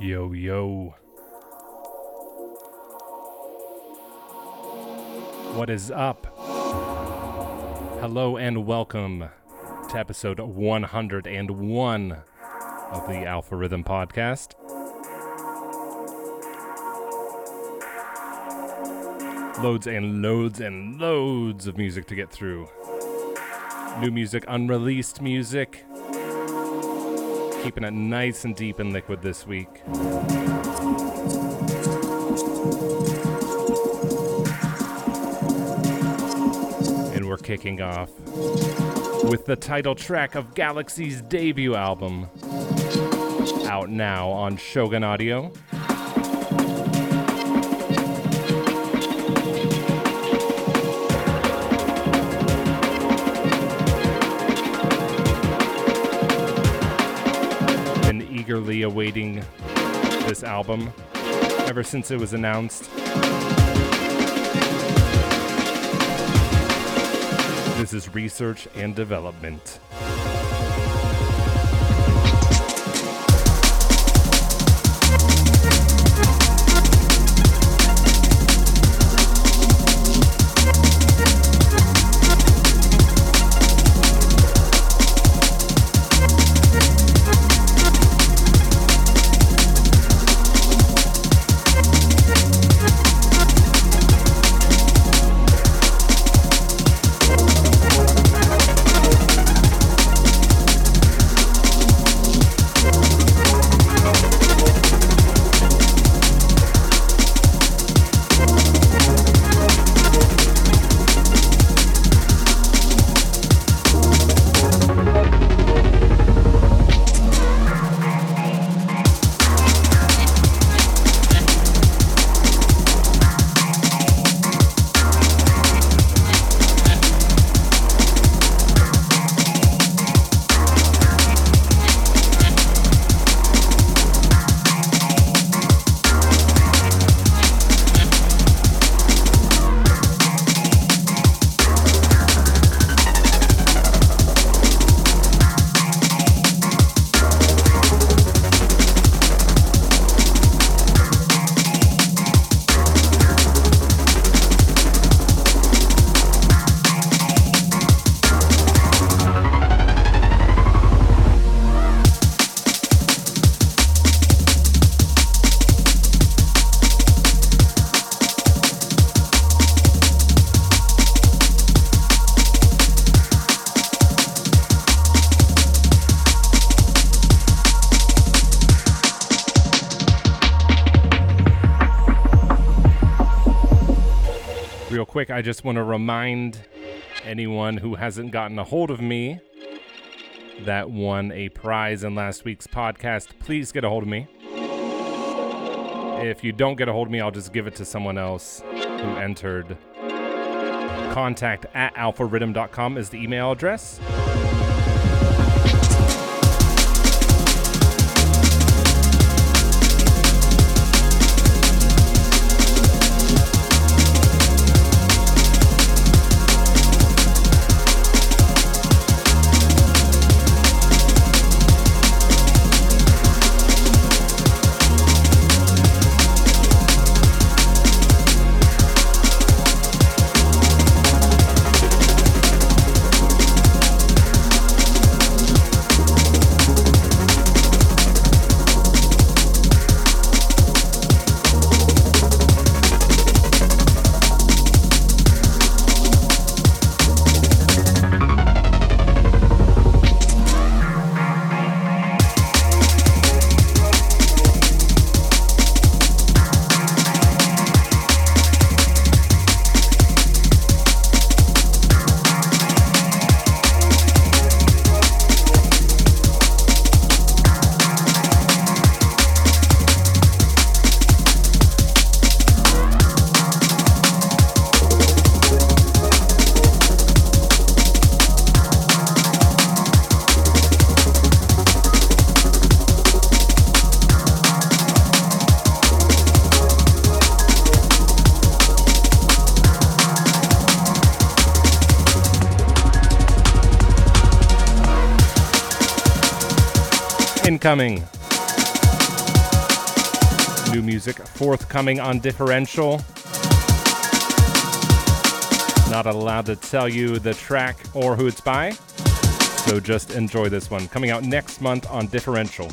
Yo, yo. What is up? Hello and welcome to episode 101 of the Alpha Rhythm Podcast. Loads and loads and loads of music to get through. New music, unreleased music. Keeping it nice and deep and liquid this week. And we're kicking off with the title track of GLXY's debut album, out now on Shogun Audio. Awaiting this album ever since it was announced. This is research and development. I just want to remind anyone who hasn't gotten a hold of me that won a prize in last week's podcast, please get a hold of me. If you don't get a hold of me, I'll just give it to someone else who entered. Contact at alpharhythm.com is the email address. Incoming. New music forthcoming on Differential. Not allowed to tell you the track or who it's by, so just enjoy this one. Coming out next month on Differential.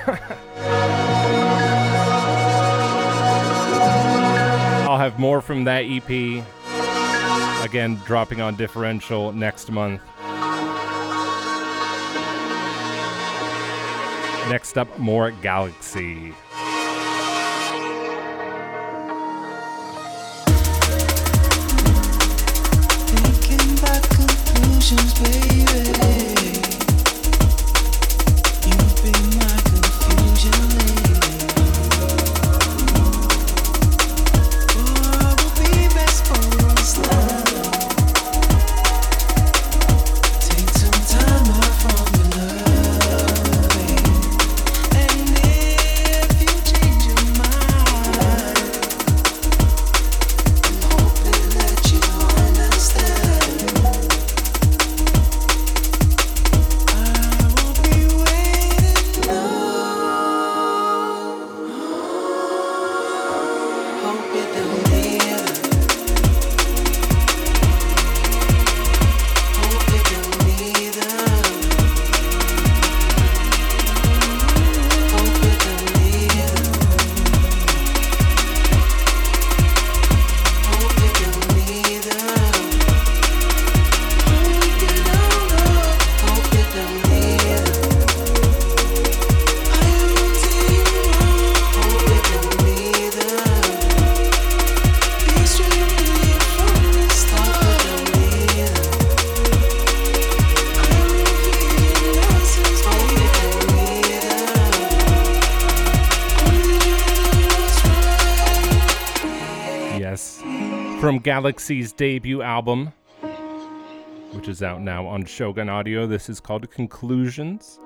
I'll have more from that EP. Again, dropping on differential next month. Next up, more GLXY. GLXY's debut album, which is out now on Shogun Audio. This is called Conclusions,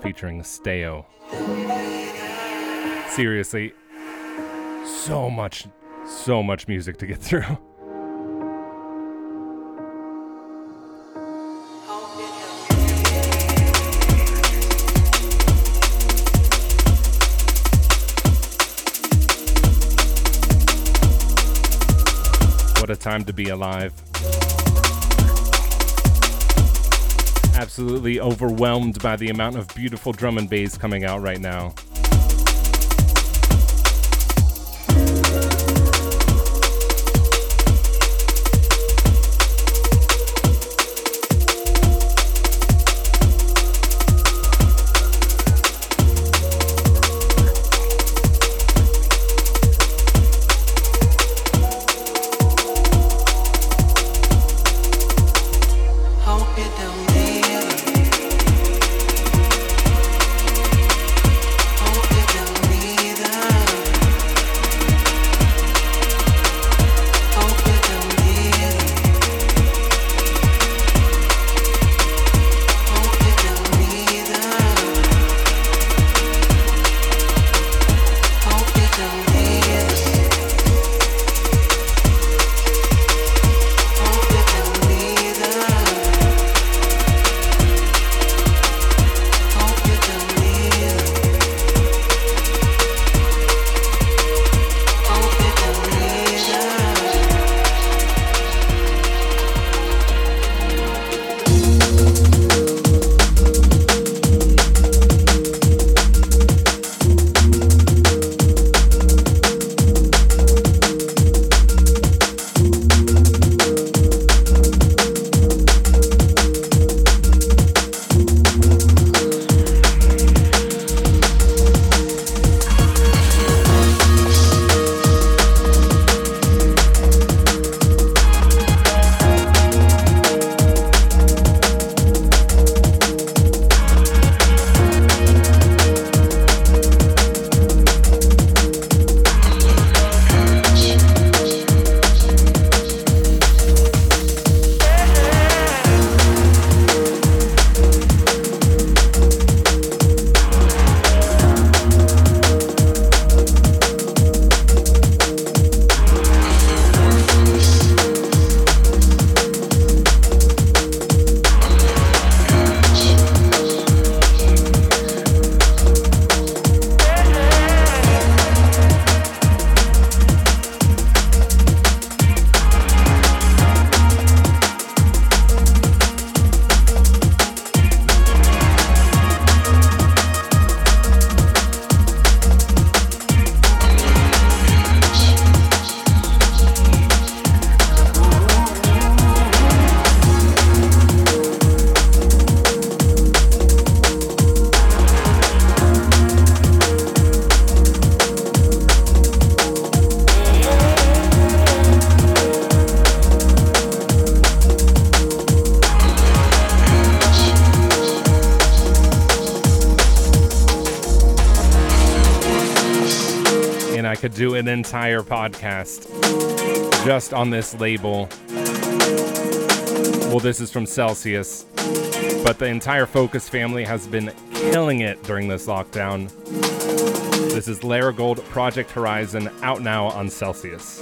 featuring Steo. Seriously, so much, so much music to get through. time to be alive. absolutely overwhelmed by the amount of beautiful drum and bass coming out right now. Entire podcast just on this label. Well, this is from Celsius, but the entire Focus family has been killing it during this lockdown. This is Laragold Project Horizon out now on Celsius.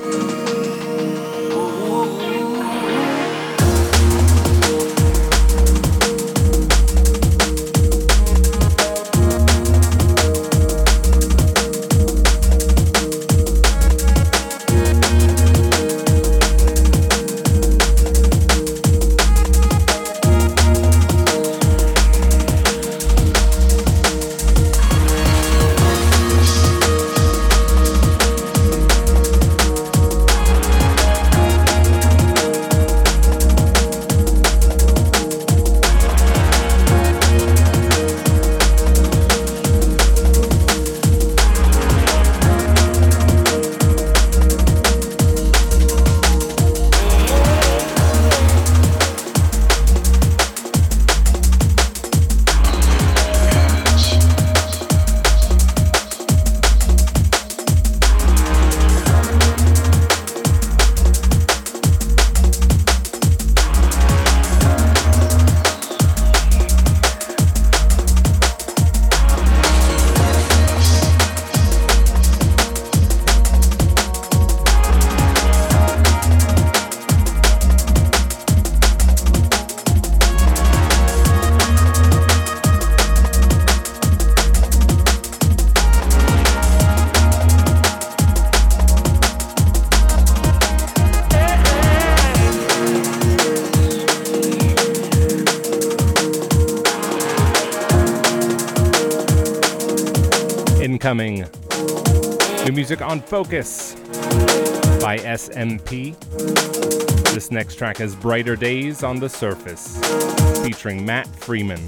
On Focus by SMP. This next track is Brighter Days on the Surface, featuring Matt Freeman.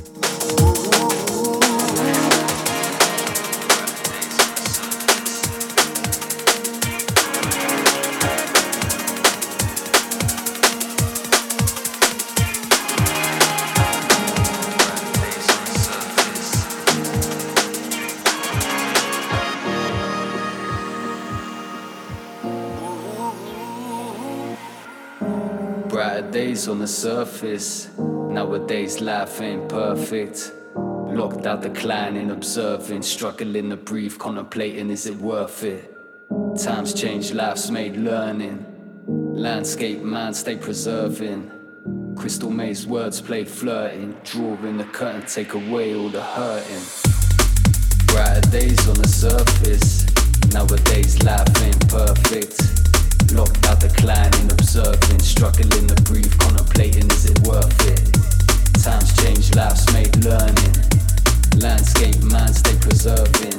On the surface. Nowadays, life ain't perfect. Locked out, declining, observing, struggling to breathe, contemplating is it worth it? Times change, life's made learning. Landscape, mind, stay preserving. Crystal maze, words play flirting. Drawing the curtain, take away all the hurting. Brighter days on the surface. Nowadays, life ain't perfect. Locked declining, observing, struggling to breathe, contemplating is it worth it? Times change, lives made learning. Landscape, man, stay preserving.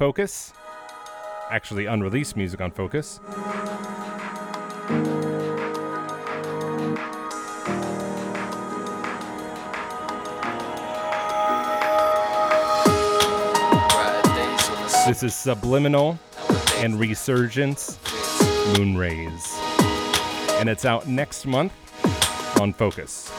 Focus. Actually, unreleased music on Focus. This is Subliminal and Resurgence Moonrays. And it's out next month on Focus.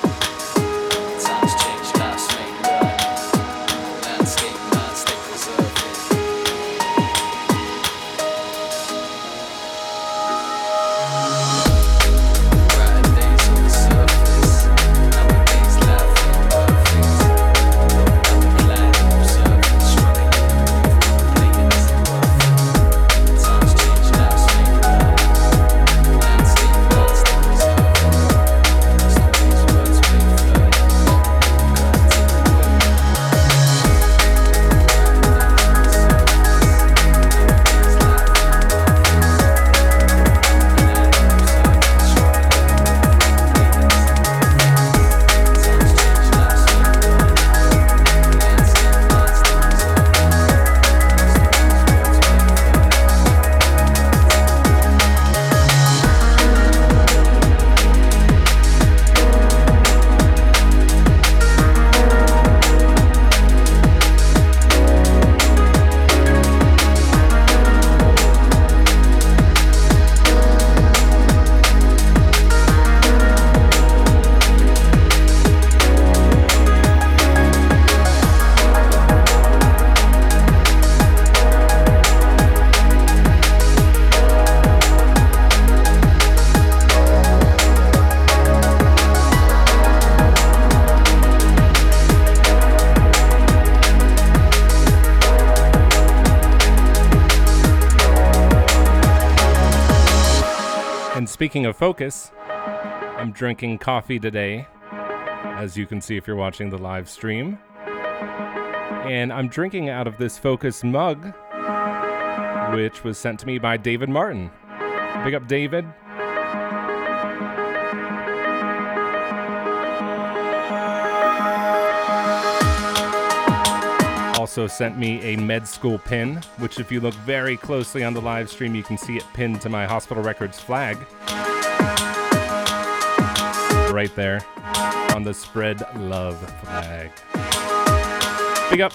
Speaking of focus, I'm drinking coffee today, as you can see if you're watching the live stream. And I'm drinking out of this Focus mug, which was sent to me by David Martin. Big up, David. Also sent me a med school pin, which, if you look very closely on the live stream, you can see it pinned to my hospital records flag. Right there on the spread love flag. Big up.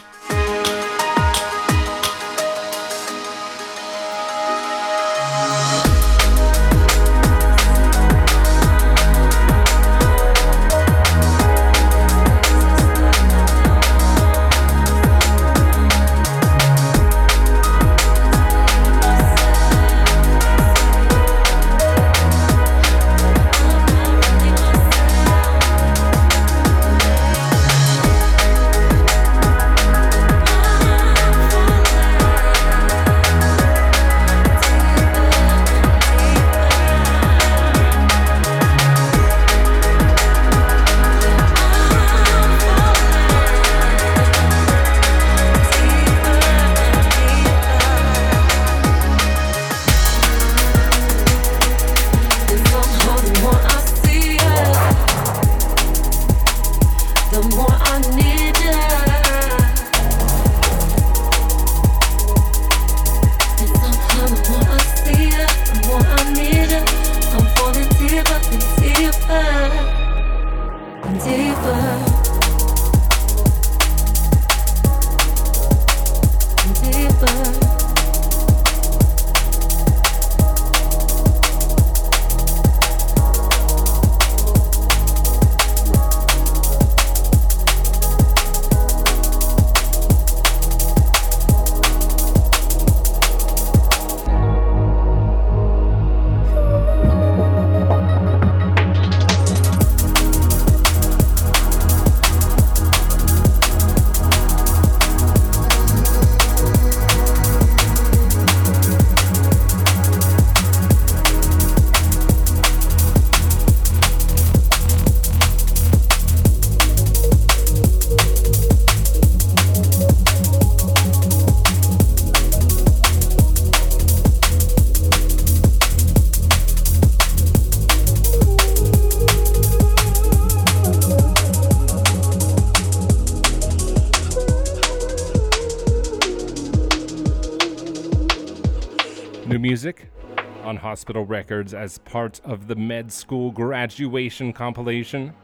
Hospital Records as part of the med school graduation compilation.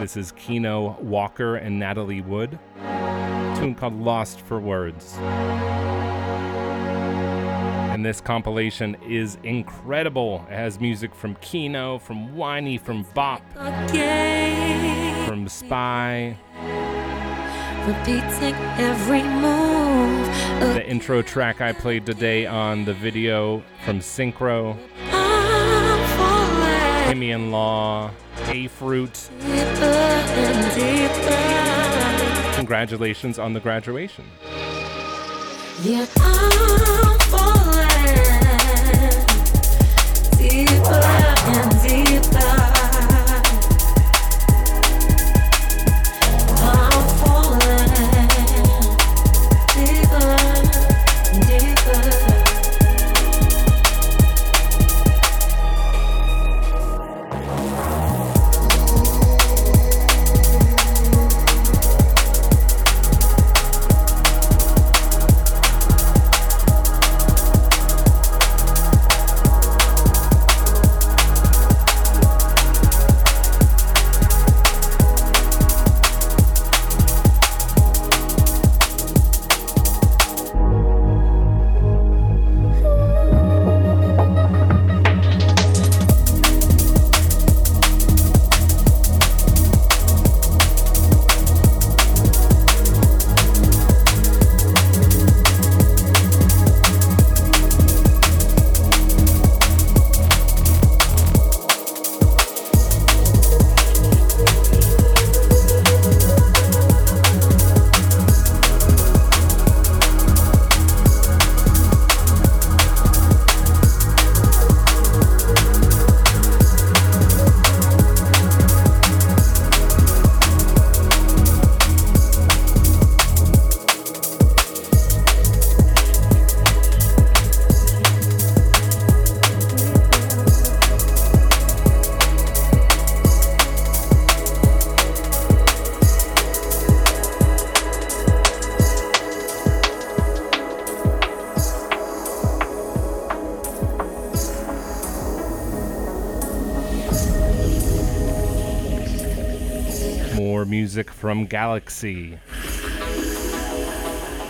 This is Keeno Walker and Natalie Wood. A tune called Lost for Words. And this compilation is incredible. It has music from Keeno, from Whiney, from Bop, from Spy, repeating every move. Uh, the intro track I played today on the video from Synchro. Himian Law, A Fruit. Congratulations on the graduation. Yeah, I'm falling deeper from GLXY.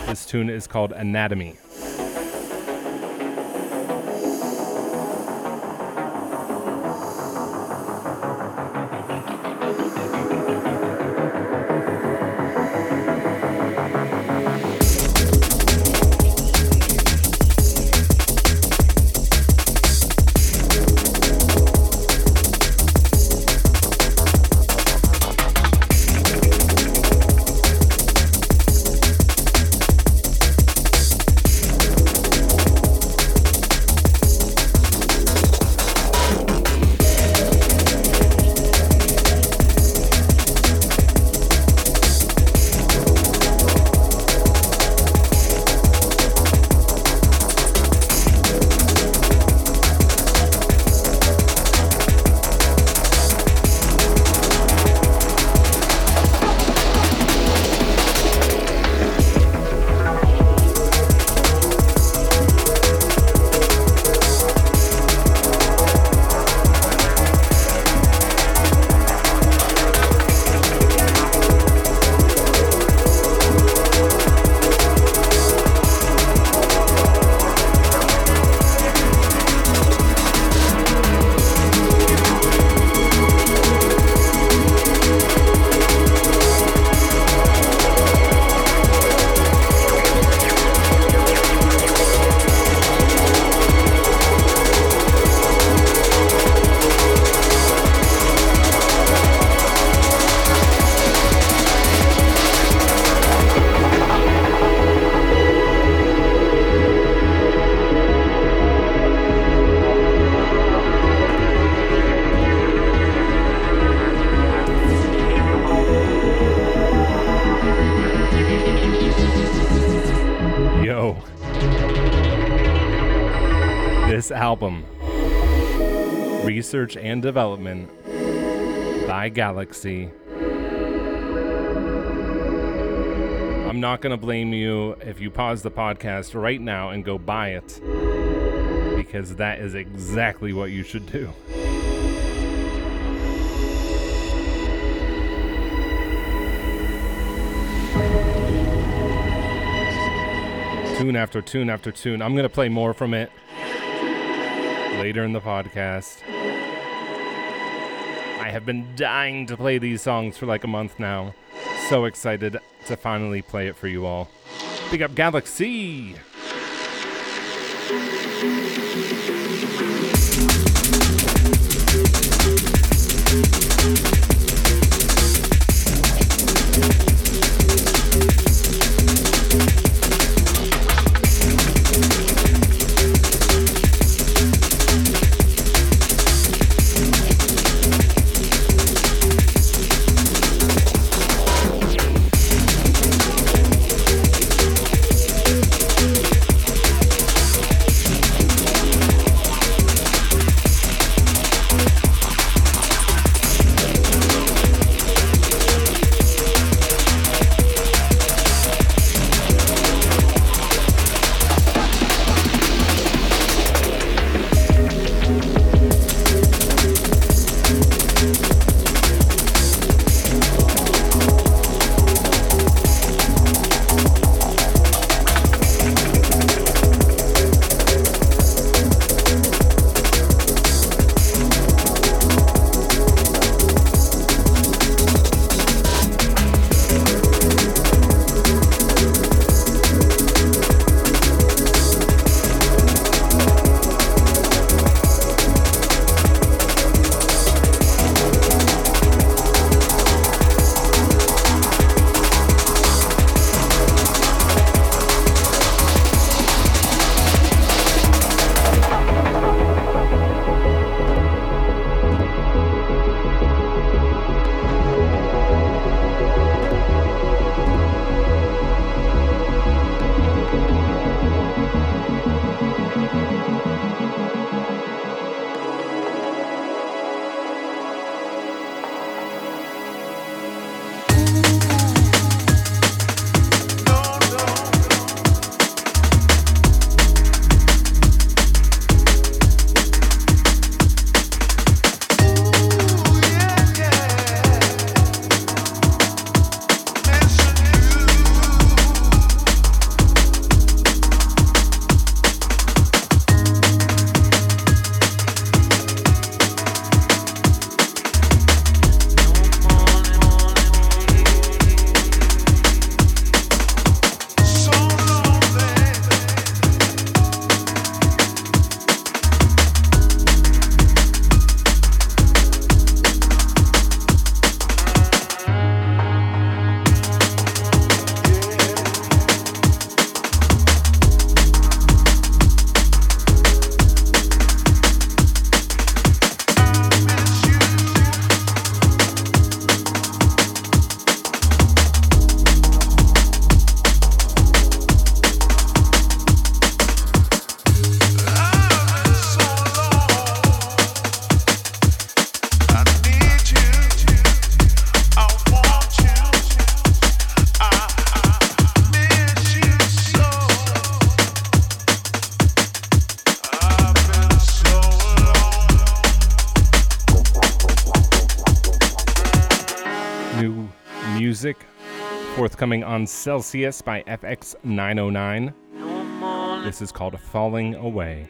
This tune is called Anatomy. Album, Research and Development by GLXY. I'm not going to blame you if you pause the podcast right now and go buy it, because that is exactly what you should do. Tune after tune after tune. I'm going to play more from it later in the podcast. I have been dying to play these songs for like a month now. So excited to finally play it for you all. Big up GLXY! Forthcoming on Celsius by FX909. This is called Falling Away.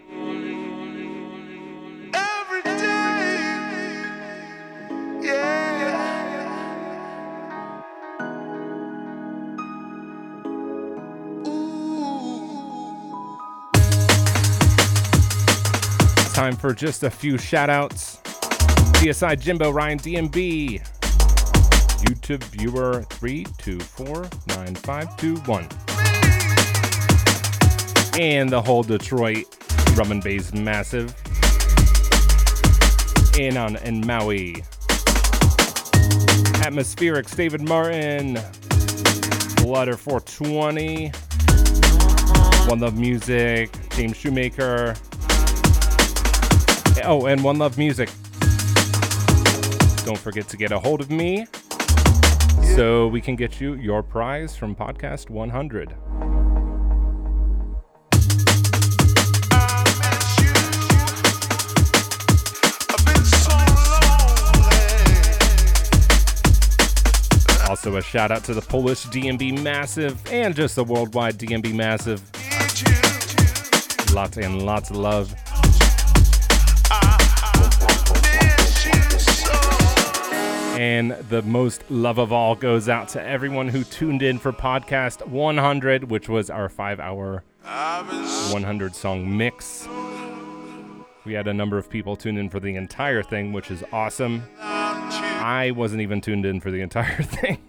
Time for just a few shout outs. CSI Jimbo Ryan DMB. YouTube viewer 3249521. And the whole Detroit drum and bass massive. And on in Maui. Atmospherics, David Martin. Blutter 420. One Love Music, James Shoemaker. Oh, and One Love Music. Don't forget to get a hold of me so we can get you your prize from Podcast 100. Also, a shout out to the Polish DnB Massive and just the worldwide DnB Massive. Lots and lots of love. And the most love of all goes out to everyone who tuned in for podcast 100, which was our five hour 100 song mix. We had a number of people tune in for the entire thing, which is awesome. I wasn't even tuned in for the entire thing.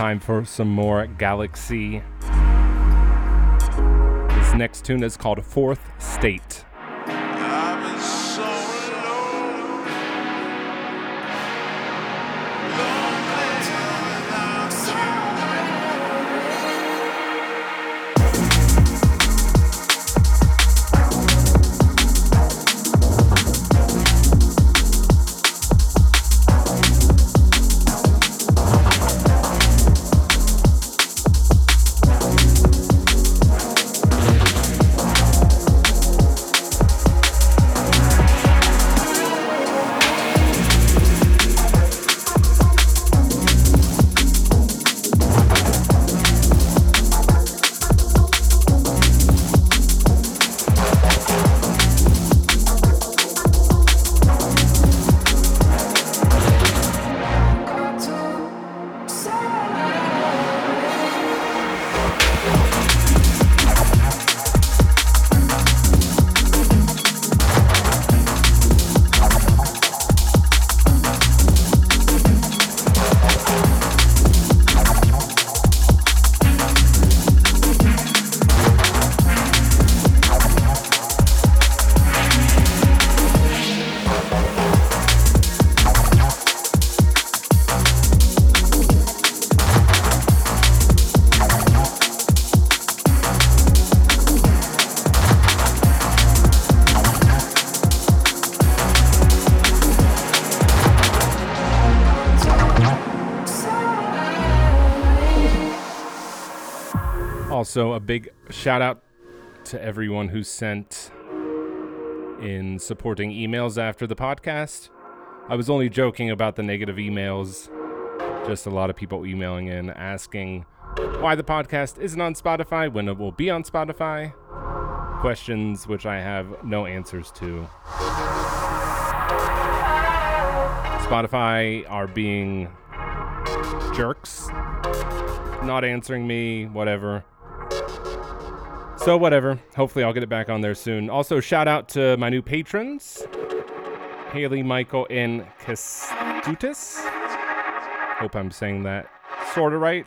Time for some more GLXY. This next tune is called Fourth State. Also, a big shout out to everyone who sent in supporting emails after the podcast. I was only joking about the negative emails. Just a lot of people emailing in asking why the podcast isn't on Spotify, when it will be on Spotify. Questions which I have no answers to. Spotify are being jerks, not answering me, whatever. So, whatever. Hopefully, I'll get it back on there soon. Also, shout out to my new patrons Haley, Michael, and Castutus. Hope I'm saying that sort of right.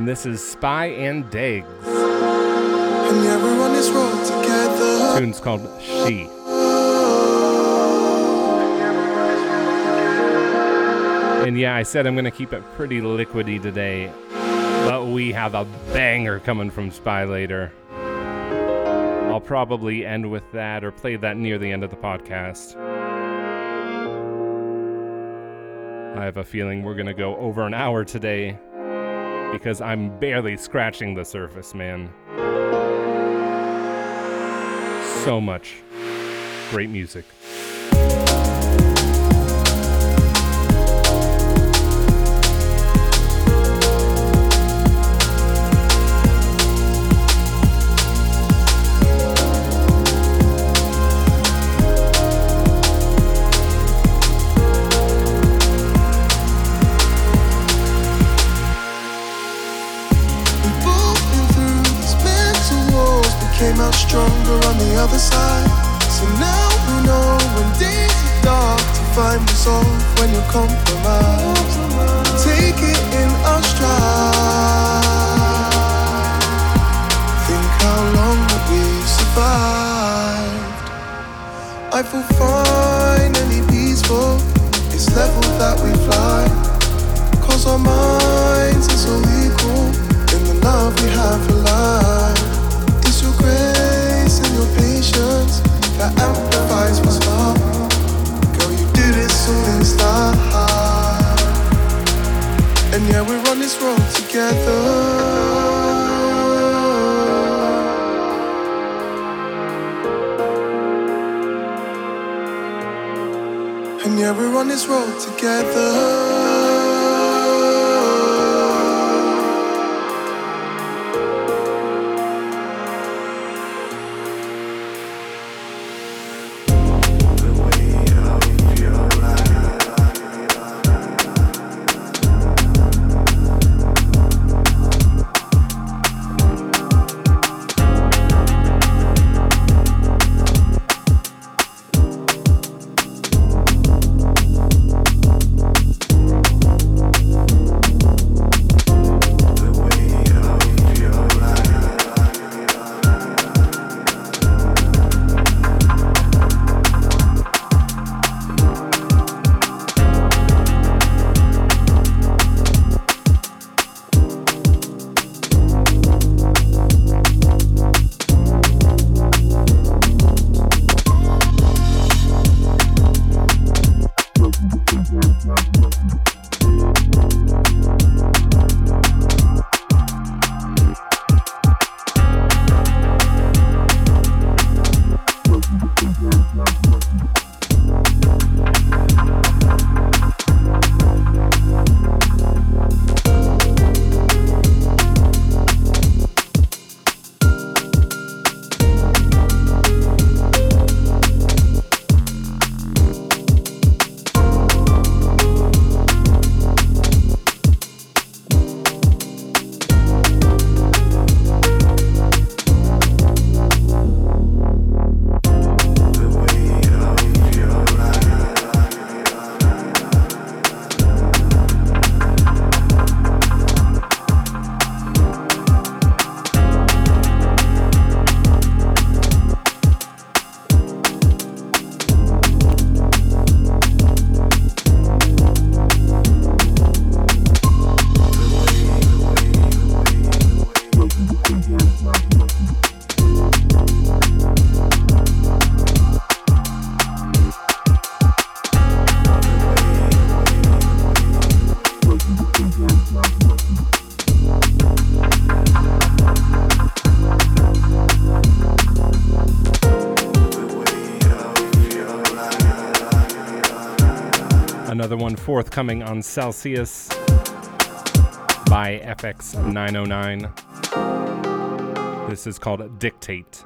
And this is Spy and Dags. And on this road together. Tune's called She. And yeah, I said I'm going to keep it pretty liquidy today, but we have a banger coming from Spy later. I'll probably end with that or play that near the end of the podcast. I have a feeling we're going to go over an hour today because I'm barely scratching the surface, man. So much great music. Stronger on the other side. So now we know when days are dark to find resolve when you're compromised. Take it in our stride. Think how long that we've survived. I feel fine, any peaceful. It's level that we fly. Cause our minds are so equal in the love we have for life. And yeah, we're on this road together. Forthcoming on Celsius by FX909. This is called Dictate.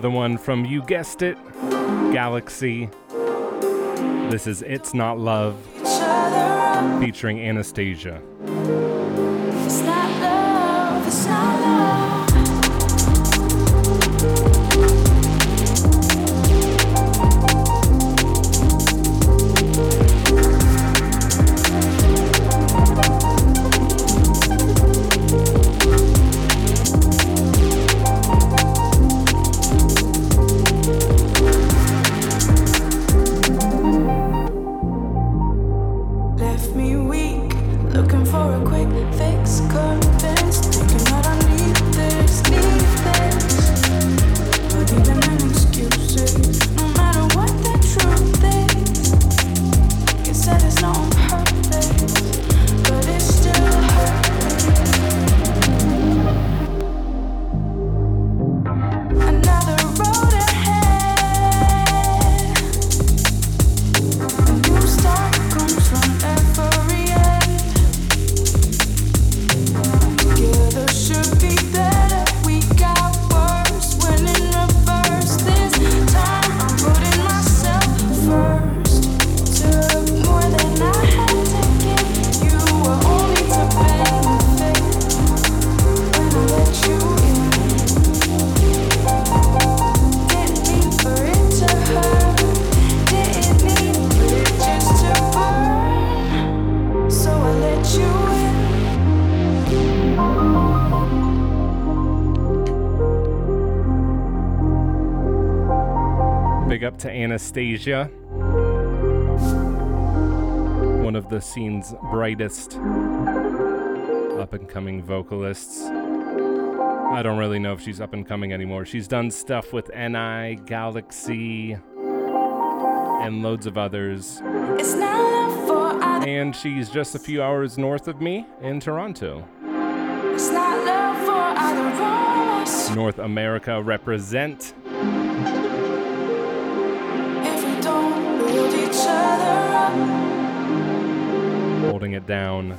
Another one from, you guessed it, GLXY. This is It's Not Love, featuring Anastasia. Anastasia, one of the scene's brightest up and coming vocalists. I don't really know if she's up and coming anymore. She's done stuff with NI, GLXY, and loads of others. And she's just a few hours north of me in Toronto. North America represent. It down.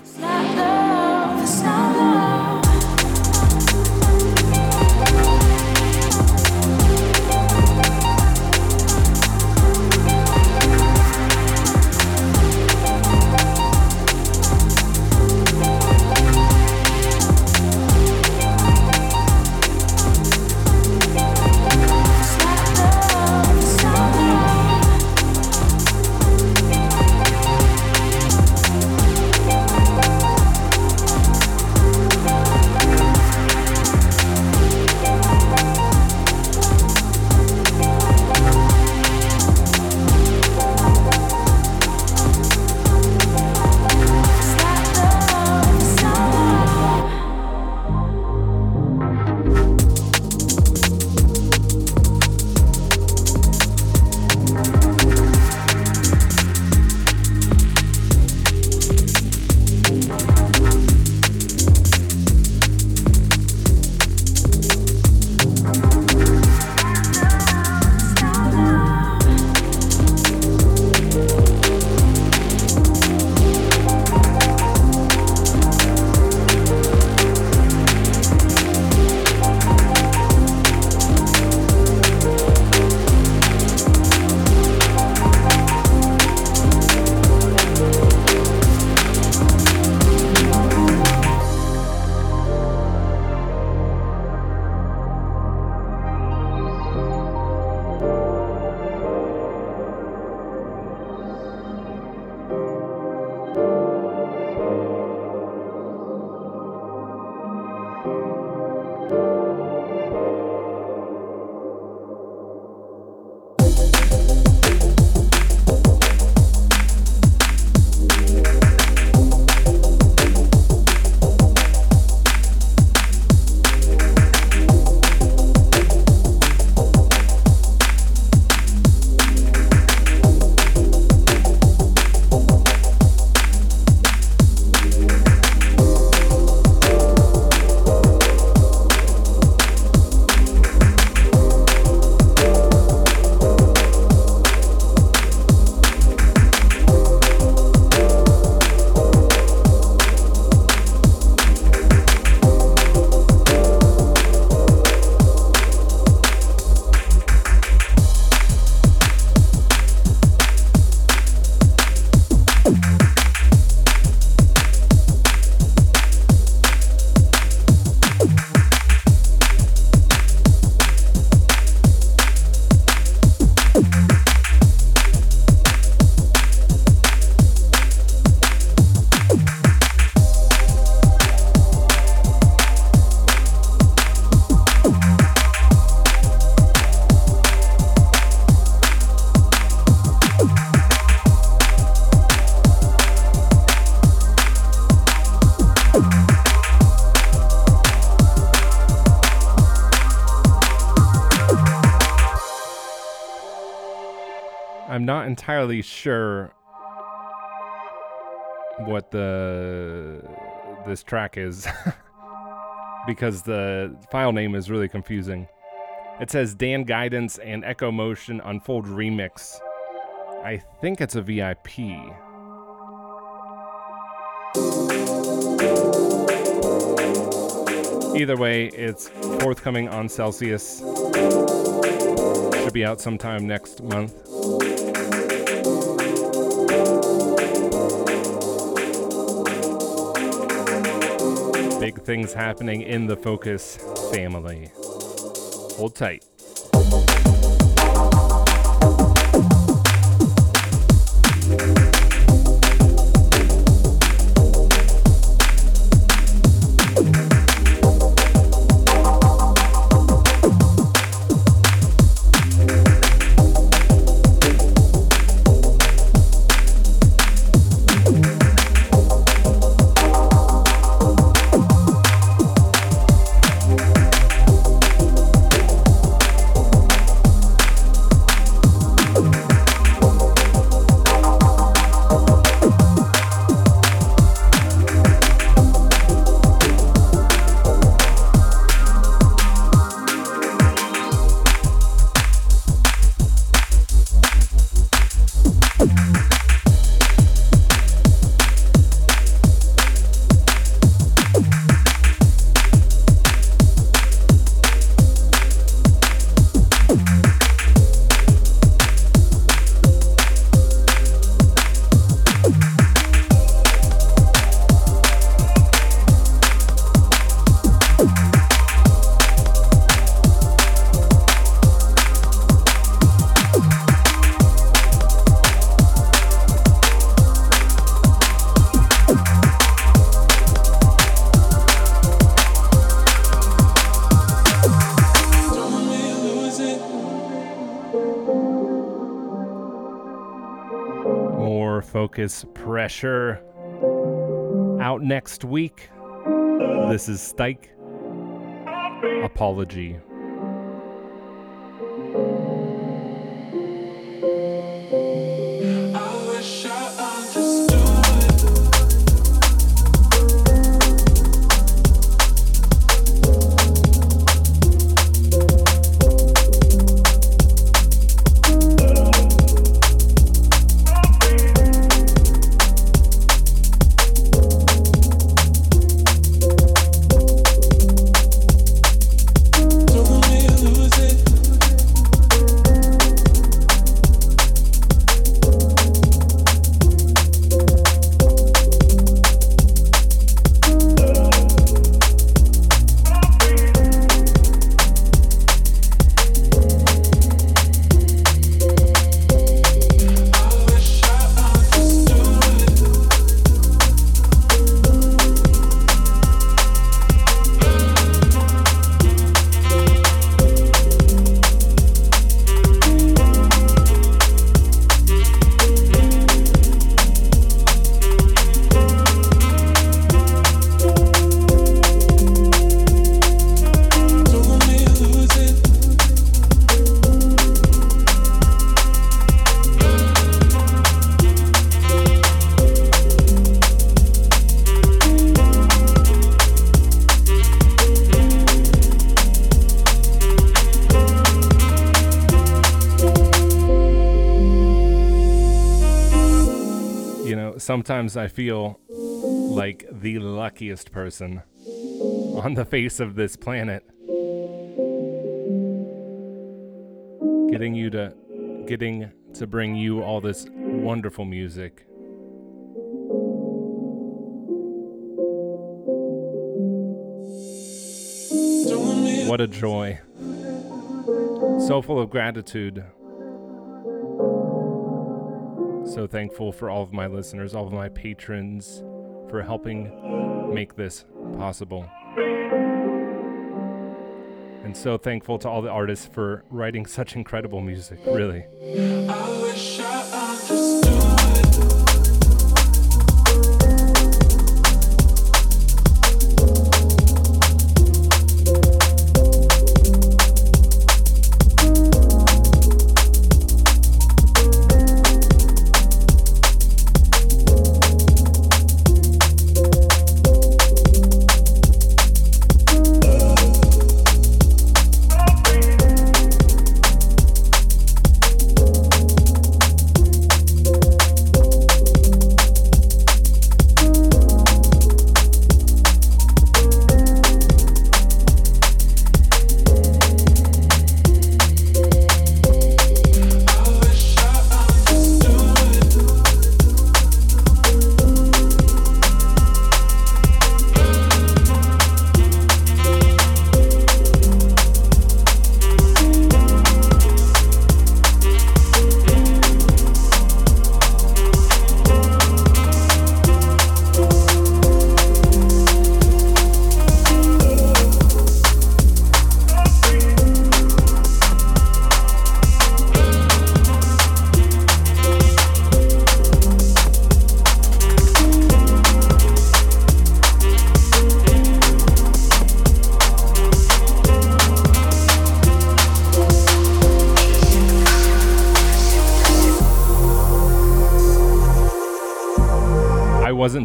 I'm not entirely sure what the this track is because the file name is really confusing. It says Dan Guidance and Echo Motion Unfold Remix. I think it's a VIP. Either way, it's forthcoming on Celsius. Should be out sometime next month. Big things happening in the Fokuz family. Hold tight. Fokuz Pressure. Out next week. This is Stike. Apology. Sometimes I feel like the luckiest person on the face of this planet. Getting you to getting to bring you all this wonderful music. What a joy. So full of gratitude so thankful for all of my listeners, all of my patrons, for helping make this possible. And so thankful to all the artists for writing such incredible music, really.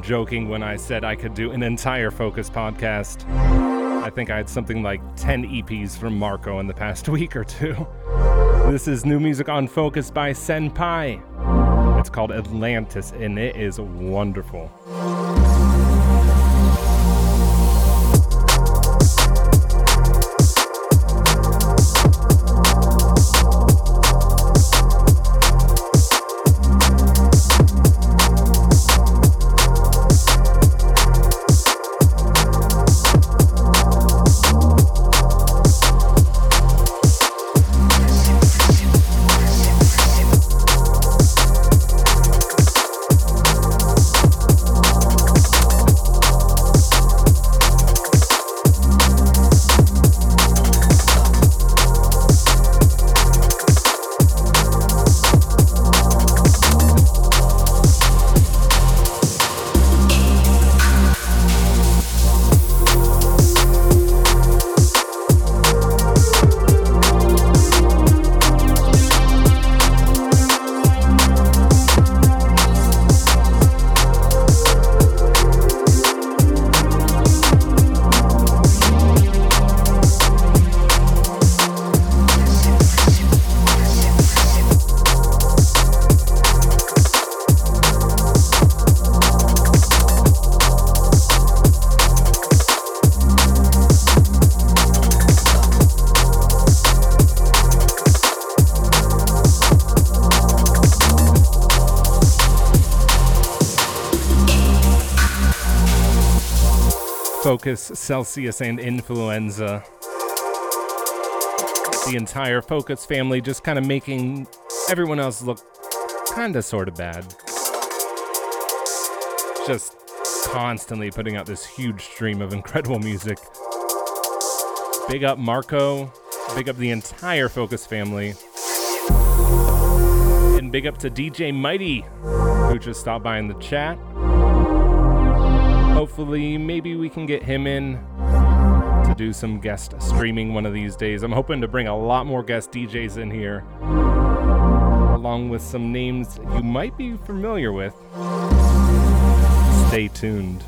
Joking when I said I could do an entire Fokuz podcast. I think I had something like 10 EPs from Marco in the past week or two. This is new music on Fokuz by Senpai. It's called Atlantis and it is wonderful. Fokuz, Celsius, and Influenza. The entire Fokuz family just kind of making everyone else look kind of sort of bad. Just constantly putting out this huge stream of incredible music. Big up Marco, big up the entire Fokuz family. And big up to DJ Mighty, who just stopped by in the chat. Hopefully, maybe we can get him in to do some guest streaming one of these days. I'm hoping to bring a lot more guest DJs in here, along with some names you might be familiar with. Stay tuned.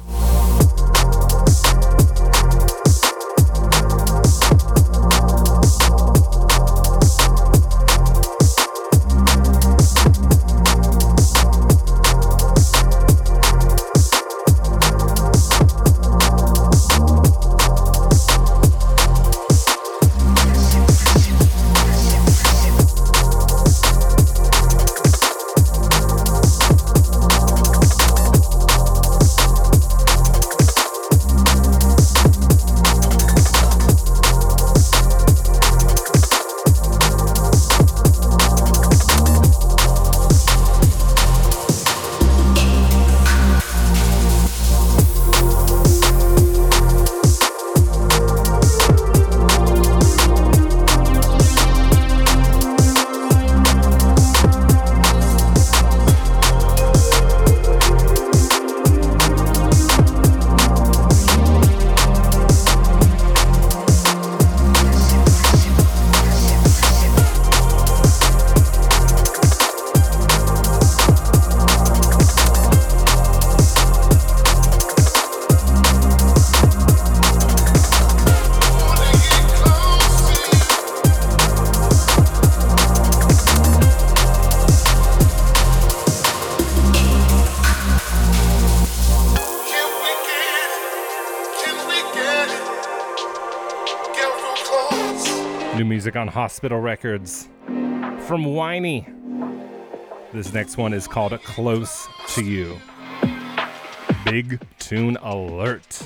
On Hospital Records. From Whiney. This next one is called Close to You. Big tune alert.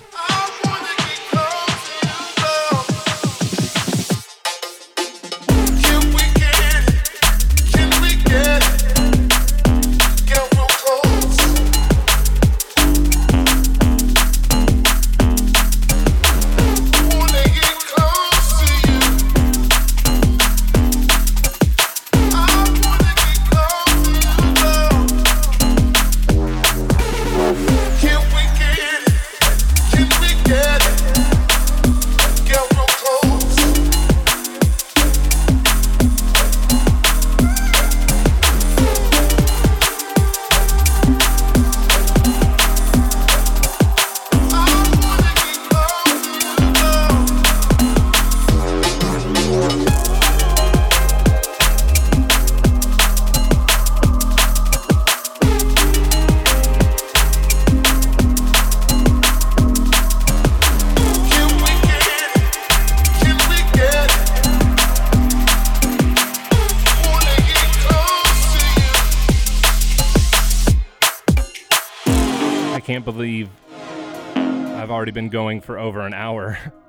Already been going for over an hour.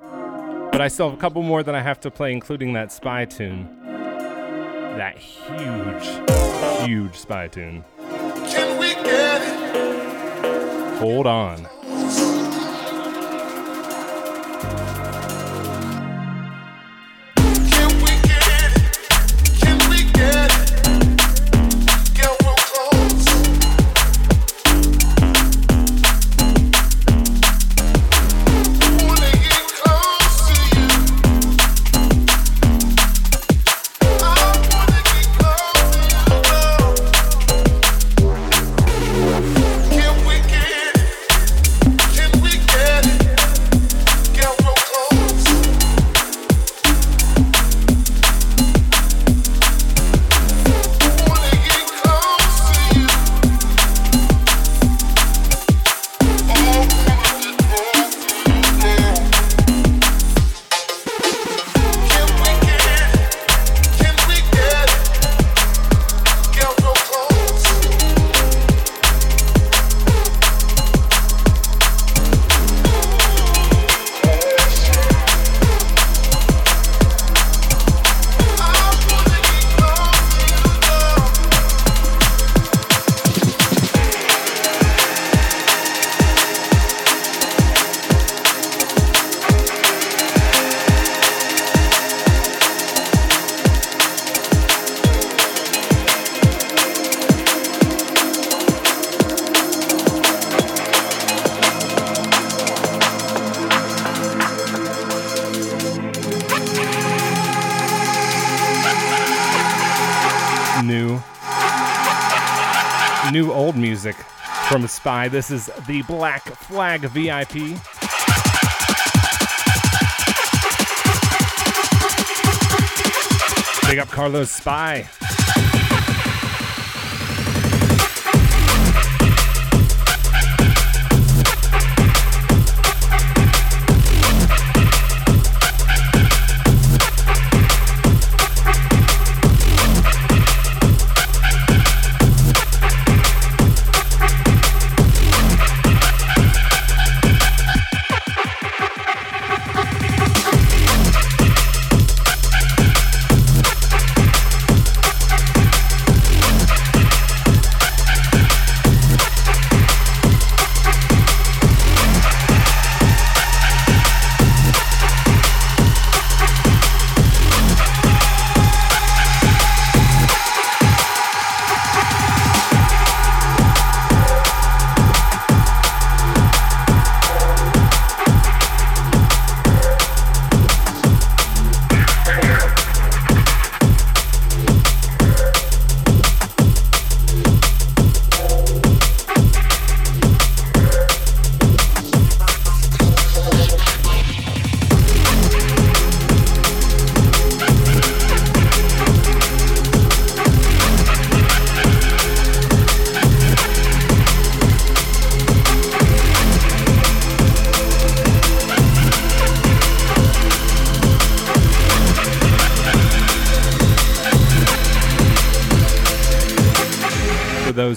but I still have a couple more that I have to play, including that spy tune. That huge, huge spy tune. Hold on. From Spy. This is the Black Flag VIP. Big up Carlos Spy.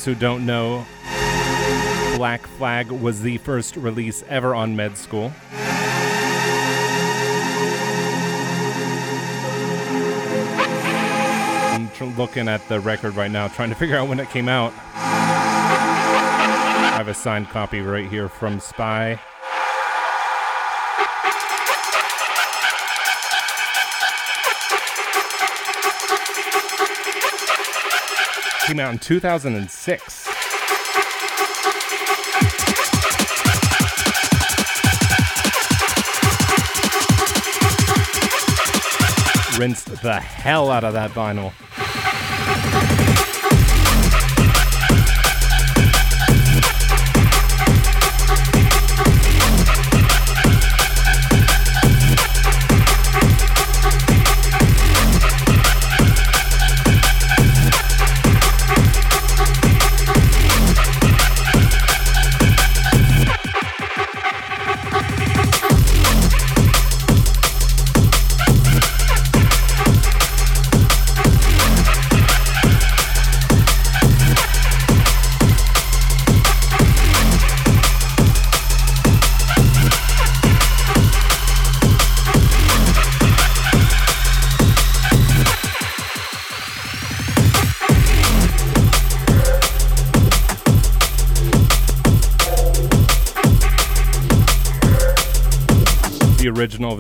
Who don't know, Black Flag was the first release ever on Med School. I'm tr- looking at the record right now, trying to figure out when it came out. I have a signed copy right here from Spy. Came out in 2006. Rinsed the hell out of that vinyl.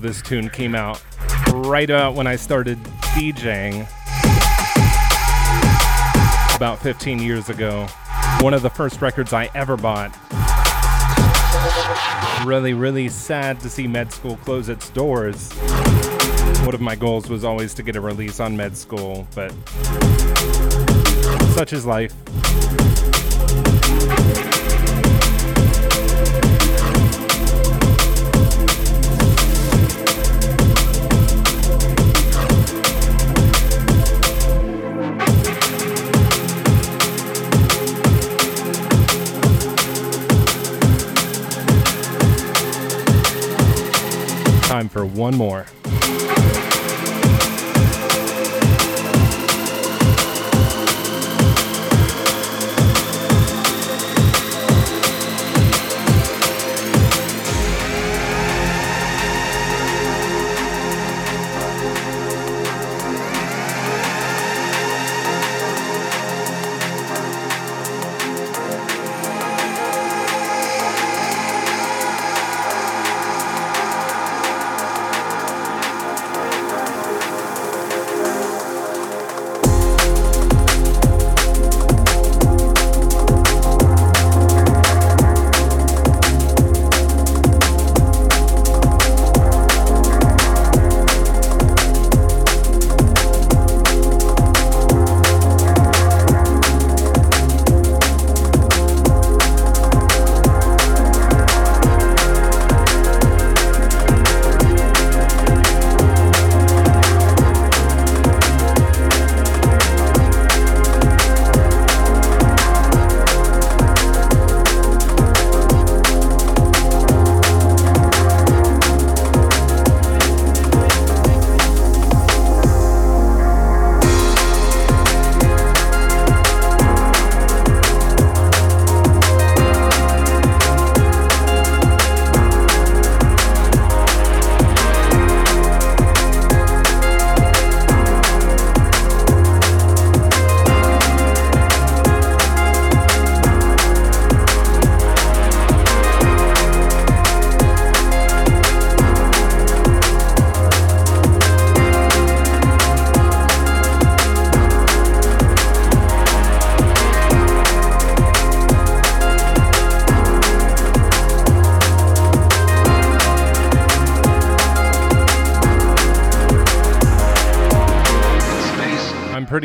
This tune came out right about when I started DJing about 15 years ago. One of the first records I ever bought. Really, really sad to see Med School close its doors. One of my goals was always to get a release on Med School, but such is life. Time for one more.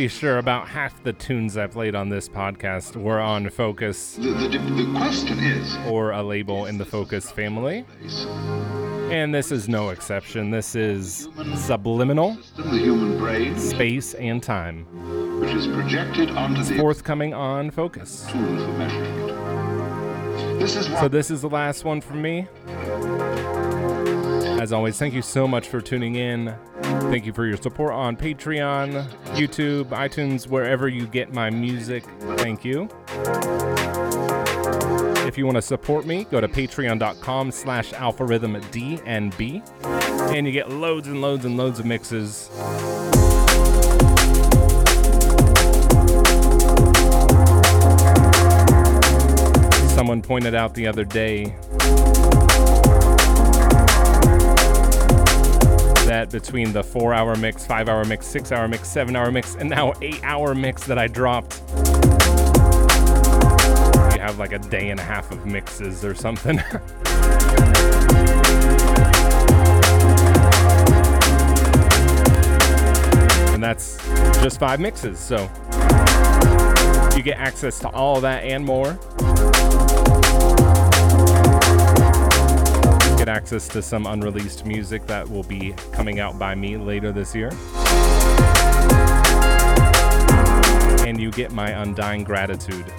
Pretty sure about half the tunes I played on this podcast were on Fokuz. The, the, the question is or a label in the Fokuz family. And this is no exception. This is Subliminal, brain, Space and Time. Which is projected onto the forthcoming on Fokuz. Tool for measuring it. This is so this is the last one from me. As always, thank you so much for tuning in. Thank you for your support on Patreon, YouTube, iTunes, wherever you get my music. Thank you. If you want to support me, go to patreon.com slash alphariddimdnb and you get loads and loads and loads of mixes. Someone pointed out the other day that between the four hour mix, five hour mix, six hour mix, seven hour mix, and now eight hour mix that I dropped, you have like a day and a half of mixes or something. and that's just five mixes, so you get access to all that and more. Get access to some unreleased music that will be coming out by me later this year. And you get my undying gratitude.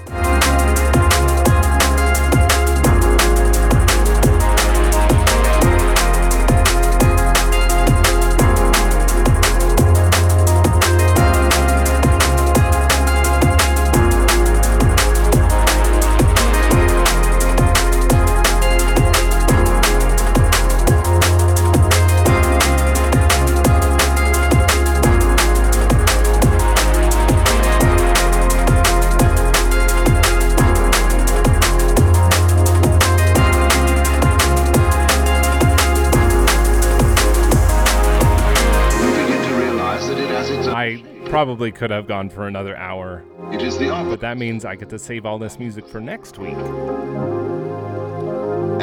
Probably could have gone for another hour, It is the but that means I get to save all this music for next week.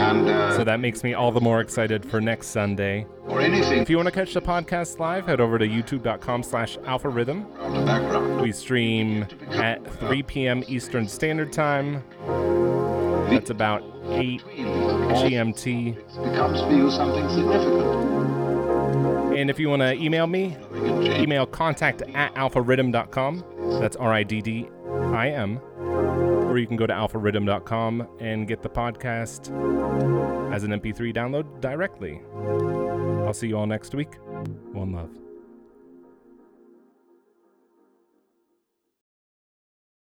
And uh, So that makes me all the more excited for next Sunday. or anything If you want to catch the podcast live, head over to youtube.com slash alphariddim. We stream at 3 p.m. Eastern Standard Time. That's about 8 GMT. becomes for you something significant. And if you want to email me, email contact at alphariddim.com. That's R I D D I M. Or you can go to alphariddim.com and get the podcast as an MP3 download directly. I'll see you all next week. One love.